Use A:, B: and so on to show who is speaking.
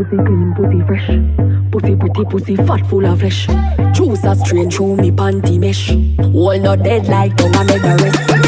A: pussy clean, pussy fresh. Pussy pretty, pussy fat, full of flesh. Choose a strain through me panty mesh. Wall not dead like don't make the rest.